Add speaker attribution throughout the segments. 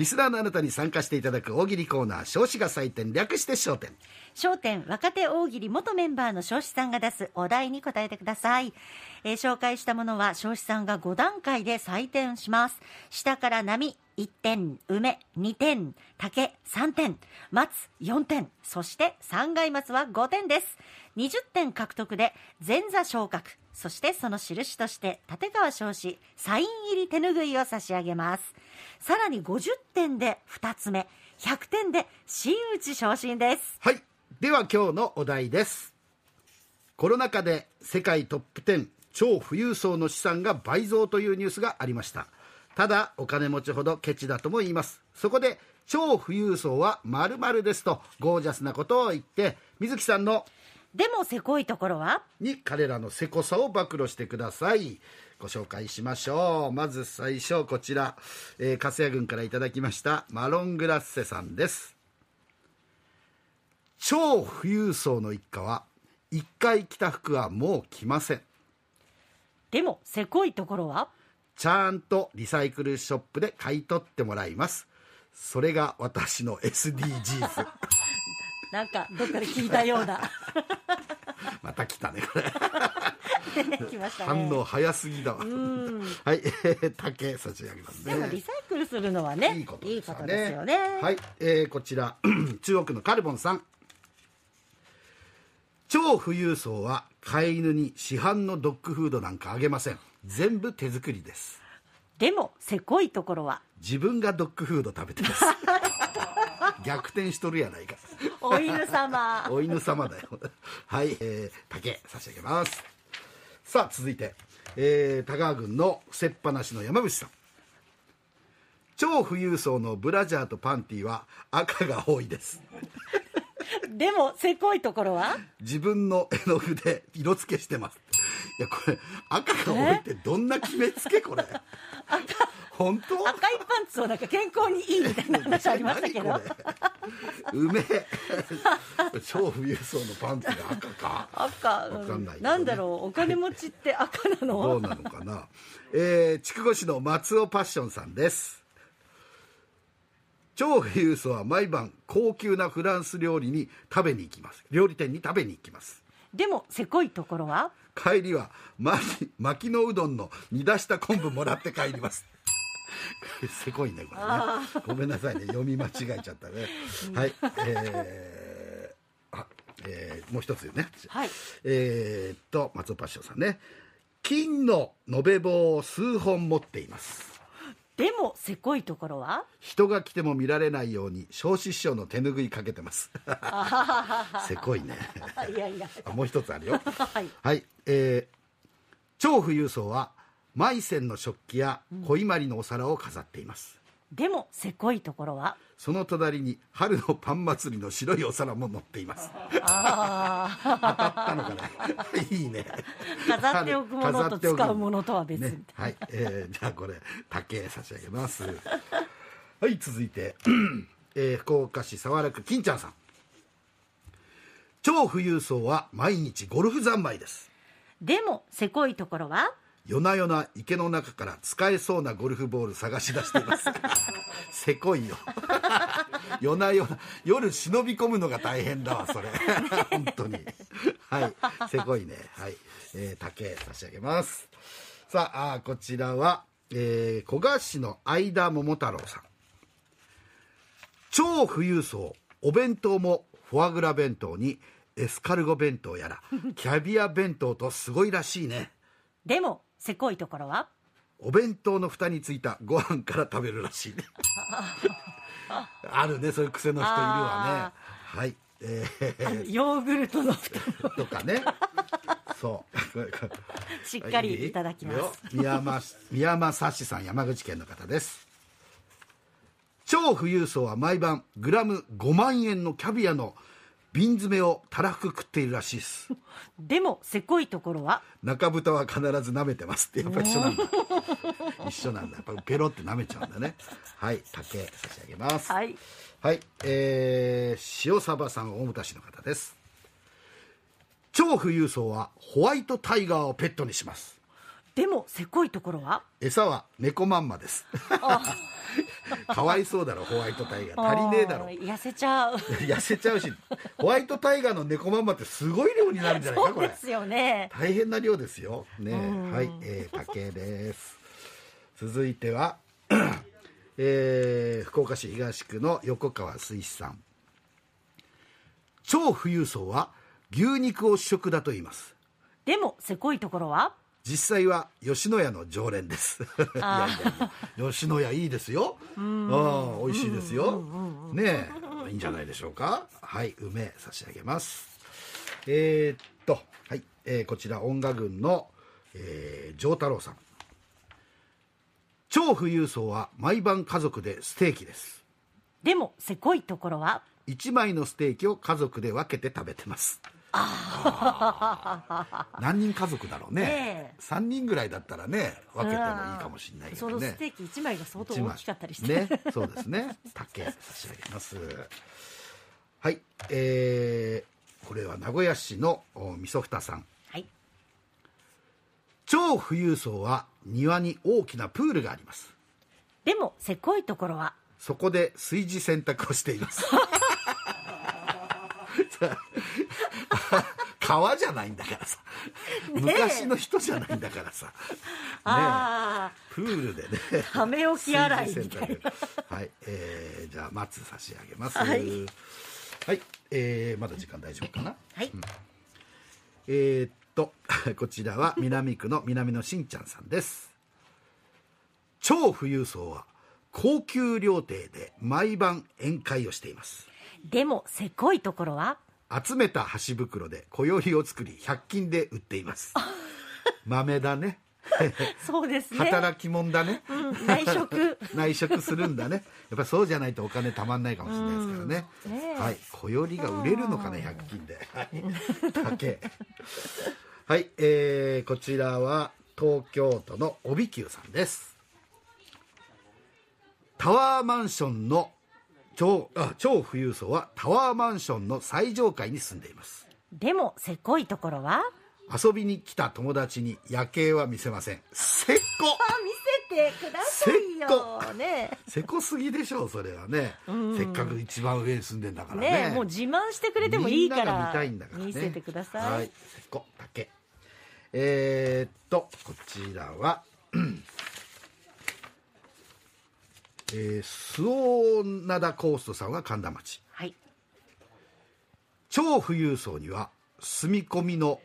Speaker 1: リスナーのあなたに参加していただく大喜利コーナー少子が採点略して焦点。
Speaker 2: 焦点若手大喜利元メンバーの彰子さんが出すお題に答えてください、えー紹介したものは彰子さんが5段階で採点します。下から波1点梅2点竹3点松4点そして三階松は5点です。20点獲得で前座昇格。そしてその印として立川彰子サイン入り手ぬぐいを差し上げます。さらに50点で2つ目。100点で真打ち昇進です。
Speaker 1: はい。では今日のお題です。コロナ禍で世界トップ10超富裕層の資産が倍増というニュースがありました。ただお金持ちほどケチだとも言います。そこで超富裕層は〇〇ですとゴージャスなことを言って水木さんの
Speaker 2: でもせこいところは？
Speaker 1: に彼らのせこさを暴露してください。ご紹介しましょう。まず最初こちら、えー、粕谷郡からいただきました。マロングラッセさんです。超富裕層の一家は一回着た服はもう着ません。
Speaker 2: でもせこいところは？
Speaker 1: ちゃんとリサイクルショップで買い取ってもらいます。それが私の SDGs
Speaker 2: なんかどっかで聞いたような。
Speaker 1: また来たねこれ。
Speaker 2: 来ましたね。
Speaker 1: 反応早すぎだわ。はい、えー、竹差し上げますね。
Speaker 2: でもリサイクルするのはね
Speaker 1: いいこと
Speaker 2: いいこと
Speaker 1: ですよね
Speaker 2: よね。
Speaker 1: はい、えーこちら。中央区のカルボンさん。超富裕層は飼い犬に市販のドッグフードなんかあげません。全部手作りです。
Speaker 2: でもせこいところは。
Speaker 1: 自分がドッグフード食べてます 逆転しとるやないか。
Speaker 2: お犬様。
Speaker 1: お犬様だよ。はい、えー、竹差し上げます。さあ続いて、えー、田川郡の伏せっぱなしの山口さん。超富裕層のブラジャーとパンティは赤が多いです。
Speaker 2: でもせこいところは？
Speaker 1: 自分の絵の具で色付けしてます。いやこれ赤が多いってどんな決めつけこれ 本当？
Speaker 2: 赤いパンツをなんか健康にいいみたいな話ありましたけど。
Speaker 1: 何これ？梅。超富裕層のパンツが赤か？
Speaker 2: 赤。
Speaker 1: わかんないね。
Speaker 2: なんだろう？お金持ちって赤な
Speaker 1: ど
Speaker 2: の
Speaker 1: うなのかな？えー、筑後市の松尾パッションさんです。超富裕層は毎晩高級なフランス料理に食べに行きます。料理店に食べに行きます。
Speaker 2: でもせこいところは？
Speaker 1: 帰りは巻きのうどんの煮出した昆布もらって帰ります せこいねこれね。ごめんなさいね。読み間違えちゃったね。はい。えーあえーもう一つね。
Speaker 2: はい。
Speaker 1: えーっと松尾パッションさんね。金の延べ棒を数本持っています。
Speaker 2: でもせこいところは？
Speaker 1: 人が来ても見られないように彰子師匠の手ぬぐいかけてます。せこいね。
Speaker 2: いやいや。
Speaker 1: あもう一つあるよ。
Speaker 2: はい。
Speaker 1: はい、えー超富裕層はマイセンの食器や小伊万里のお皿を飾っています、
Speaker 2: でもせこいところは？
Speaker 1: その隣に春のパン祭りの白いお皿も載っています。
Speaker 2: あ
Speaker 1: 当たったのかな？いいね。
Speaker 2: あ飾っておくものと使うものとは別に、
Speaker 1: ね、はい、えーじゃあこれ竹差し上げます。はい続いて、えー福岡市早良区金ちゃんさん。超富裕層は毎日ゴルフ三昧です。
Speaker 2: でもせこいところは？
Speaker 1: 夜な夜な池の中から使えそうなゴルフボール探し出しています。せこいよ。夜な夜な夜忍び込むのが大変だわそれ。本当に。はい。せこいね。はい、えー竹差し上げます。さああーこちらは、えー、古賀市の相田桃太郎さん。超富裕層お弁当もフォアグラ弁当にエスカルゴ弁当やらキャビア弁当とすごいらしいね。
Speaker 2: でもせこいところは？
Speaker 1: お弁当の蓋についたご飯から食べるらしいね。あるねそういう癖の人いるわね。はい。えー。
Speaker 2: ヨーグルトの蓋も
Speaker 1: とかね。そう。
Speaker 2: しっかりいただきます。
Speaker 1: よ。宮山宮山さしさん山口県の方です。超富裕層は毎晩グラム5万円のキャビアの瓶詰めをたらふく食っているらしいです。
Speaker 2: でもせこいところは？
Speaker 1: 中蓋は必ず舐めてますってやっぱ一緒なんだ。一緒なんだ。やっぱペロって舐めちゃうんだね。はい竹差し上げます。
Speaker 2: はい。
Speaker 1: はい、えー、塩サバさん大牟田市の方です。超富裕層はホワイトタイガーをペットにします。
Speaker 2: でもせこいところは？
Speaker 1: 餌は猫まんまです かわいそうだろホワイトタイガー。足りねえだろ。
Speaker 2: 痩せちゃう。
Speaker 1: 痩せちゃうしホワイトタイガーの猫まんまってすごい量になるんじゃないかこれ
Speaker 2: そうですよね。
Speaker 1: 大変な量ですよ。ね
Speaker 2: うん。
Speaker 1: はい、えー、竹です。続いては、えー福岡市東区の横川水師さん。超富裕層は牛肉を主食だと言います。
Speaker 2: でもせこいところは？
Speaker 1: 実際は吉野家の常連です。いやいや吉野家いいですよ。ああ美味しいですよ。ねえ。いいんじゃないでしょうか。はい梅差し上げます。えー、っとはい、えーこちら音楽軍のえー丈太郎さん。超富裕層は毎晩家族でステーキです。
Speaker 2: でもせこいところは
Speaker 1: ？1枚のステーキを家族で分けて食べてます何人家族だろうね。
Speaker 2: ねえ。
Speaker 1: 3人ぐらいだったらね分けてもいいかもしれないけ
Speaker 2: そ
Speaker 1: どね。
Speaker 2: のステーキ1枚が相当大きかったりして、
Speaker 1: ねそうですね。竹差し上げます。はい。えー、これは名古屋市のおみそふたさん。
Speaker 2: はい。
Speaker 1: 超富裕層は庭に大きなプールがあります。
Speaker 2: でもせこいところは。
Speaker 1: そこで炊事洗濯をしています 川じゃないんだからさ、昔の人じゃないんだからさ、ね
Speaker 2: あ
Speaker 1: プールでね。
Speaker 2: あため置き洗いみたい
Speaker 1: 炊事洗濯はい、えーじゃあ松差し上げます。
Speaker 2: は
Speaker 1: はい。い、えーまだ時間大丈夫かな？
Speaker 2: はい、
Speaker 1: えーっと こちらは南区の南のしんちゃんさんです。超富裕層は高級料亭で毎晩宴会をしています
Speaker 2: でもせこいところは？
Speaker 1: 集めた箸袋で小よを作り100均で売っています。豆だね。
Speaker 2: そうですね。
Speaker 1: 働き者だね。
Speaker 2: うん内職。
Speaker 1: 内職するんだね。やっぱそうじゃないとお金たまんないかもしれないですからね,、
Speaker 2: うん
Speaker 1: はい。小よりが売れるのかね100均で。はい。竹はいえー、こちらは東京都の帯久さんです。タワーマンションの超あ超富裕層はタワーマンションの最上階に住んでいます。
Speaker 2: でもせこいところは？
Speaker 1: 遊びに来た友達に夜景は見せません。せっこ。
Speaker 2: あ見せてください
Speaker 1: せ
Speaker 2: よね。
Speaker 1: せこすぎでしょそれはね、
Speaker 2: ん。
Speaker 1: せっかく一番上に住んでんだからね。
Speaker 2: ねもう自慢してくれてもいいから
Speaker 1: 見たいんだからね。
Speaker 2: 見せてください、
Speaker 1: はいせっこ。竹えー、っとこちらはえー、周防灘コーストさんは神田町。
Speaker 2: はい。
Speaker 1: 超富裕層には住み込みの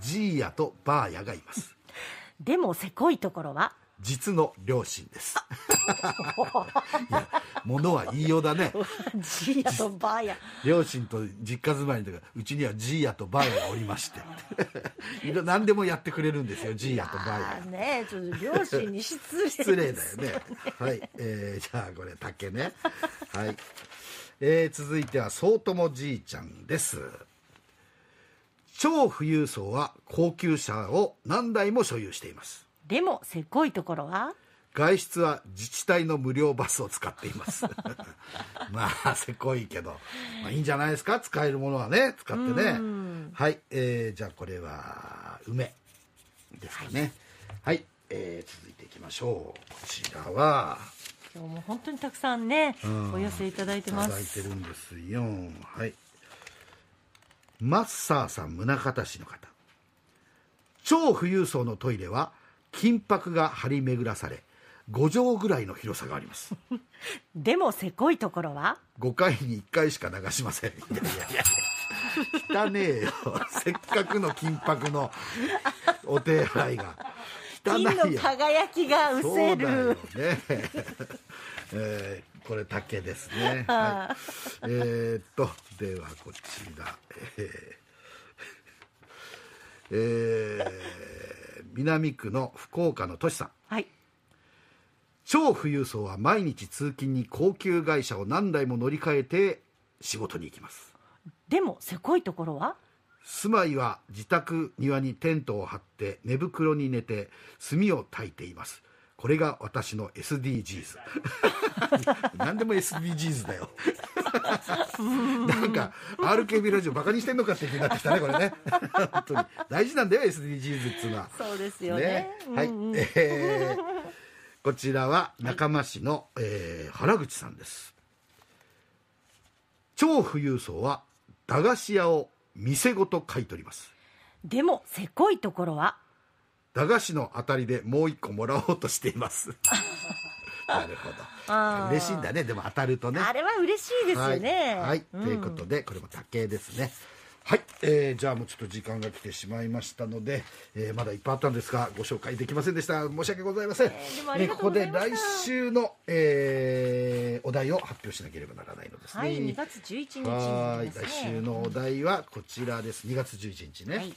Speaker 1: ジーヤとバーヤがいます。
Speaker 2: でもせこいところは？
Speaker 1: 実の両親ですいや物は言いようだね。
Speaker 2: ジーヤとバーヤ
Speaker 1: 両親と実家住まいの時うちにはジーヤとバーヤがおりまして。何でもやってくれるんですよジーヤとバー
Speaker 2: あ
Speaker 1: ヤ
Speaker 2: ーねちょっと両親に失礼
Speaker 1: 失礼だよね。はい、えー、じゃあこれ竹ね。はい、えー、続いては総友じいちゃんです。超富裕層は高級車を何台も所有しています。
Speaker 2: でもせこいところは？
Speaker 1: 外出は自治体の無料バスを使っています。まあせこいけど、まあ、いいんじゃないですか？使えるものはね使ってね。はい、えー、じゃあこれは梅ですかね。はい、えー、続いていきましょう。こちらは。
Speaker 2: 今日も本当にたくさんね
Speaker 1: うん。
Speaker 2: お寄せいただいてま
Speaker 1: いただいて
Speaker 2: す
Speaker 1: るんですよ。はい。マッサーさん宗像市の方。超富裕層のトイレは金箔が張り巡らされ5畳ぐらいの広さがあります。
Speaker 2: でもせこいところは
Speaker 1: ？5回に1回しか流しません。いやいやいや汚ねえよ。せっかくの金箔のお手洗いが。汚い
Speaker 2: 金
Speaker 1: よ
Speaker 2: の輝きが失
Speaker 1: そうだよ
Speaker 2: る
Speaker 1: ね、えーこれ竹ですね。はい。えーっとではこちら。えーえー南区の福岡のとしさん。
Speaker 2: はい
Speaker 1: 超富裕層は毎日通勤に高級会社を何台も乗り換えて仕事に行きます。
Speaker 2: でもせこいところは？
Speaker 1: 住まいは自宅庭にテントを張って寝袋に寝て炭を焚いています。これが私の SDGs 何でも SDGs だよ。なんか RKB ラジオバカにしてんのかって気になってきたねこれね。本当に。大事なんだよ SDGs っつうのは。
Speaker 2: そうですよね。
Speaker 1: はい、えーこちらは仲間市の、えー原口さんです。超富裕層は駄菓子屋を店ごと買い取ります。
Speaker 2: でもせこいところは？
Speaker 1: 駄菓子の当たりでもう一個もらおうとしています。なるほ
Speaker 2: あー。
Speaker 1: ど嬉しいんだね。でも当たるとね。
Speaker 2: あれは嬉しいですよね。
Speaker 1: はい、はい。
Speaker 2: うん。
Speaker 1: ということでこれも竹ですねはい、えーじゃあもうちょっと時間が来てしまいましたので、えーまだいっぱいあったんですがご紹介できませんでした。申し訳ございません、
Speaker 2: ーでもありがとう
Speaker 1: ここで来週の、えーお題を発表しなければならないのですね。
Speaker 2: はい2月11日
Speaker 1: はい
Speaker 2: ですね。
Speaker 1: 来週のお題はこちらです。2月11日ね、
Speaker 2: はい。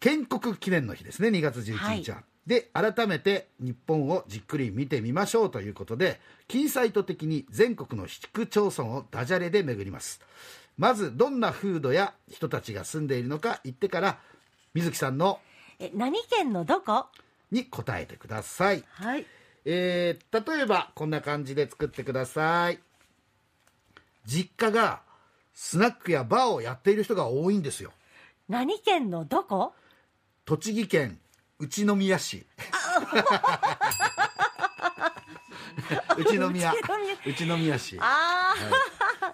Speaker 1: 建国記念の日ですね。2月11日は、
Speaker 2: は
Speaker 1: で改めて日本をじっくり見てみましょうということで金サイト的に全国の市区町村をダジャレで巡りますまずどんな風土や人たちが住んでいるのか言ってから水木さんの
Speaker 2: え何県のどこ？
Speaker 1: に答えてください。
Speaker 2: はい。
Speaker 1: えー例えばこんな感じで作ってください。実家がスナックやバーをやっている人が多いんですよ。
Speaker 2: 何県のどこ？
Speaker 1: 栃木県宇都宮市。宇都宮。宇都宮。市。
Speaker 2: ああ、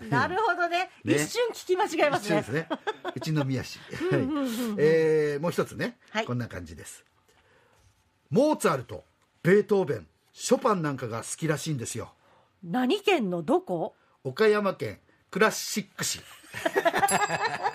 Speaker 2: なるほどね。
Speaker 1: ね。
Speaker 2: 一瞬聞き間違えますね。
Speaker 1: すね。宇都宮市。はい。えーもう一つね、
Speaker 2: はい。
Speaker 1: こんな感じです。モーツァルトベートーベンショパンなんかが好きらしいんですよ。
Speaker 2: 何県のどこ？
Speaker 1: 岡山県倉敷市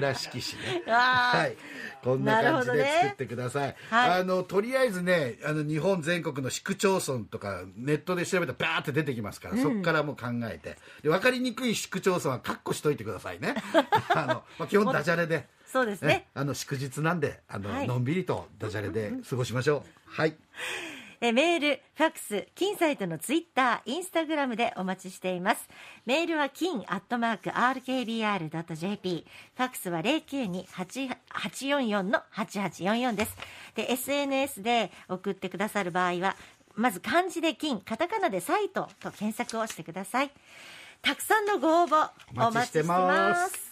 Speaker 1: 倉敷市ね。はい。こんな感じで作ってください、
Speaker 2: はい。
Speaker 1: あのとりあえずねあの日本全国の市区町村とかネットで調べたらバーって出てきますから、そこからもう考えて。で分かりにくい市区町村はカッコしといてくださいね。あの、まあ、基本ダジャレで。
Speaker 2: そうですね。
Speaker 1: ね、あの祝日なんであの、
Speaker 2: はい。
Speaker 1: のんびりとダジャレで過ごしましょう。はい
Speaker 2: えメール、ファックス、金サイトのツイッター、インスタグラムでお待ちしています。メールは金アットマーク RKBR.jp。ファックスは092-844の8844です。で、SNS で送ってくださる場合は、まず漢字で金、カタカナでサイトと検索をしてください。たくさんのご応募お待ちしてます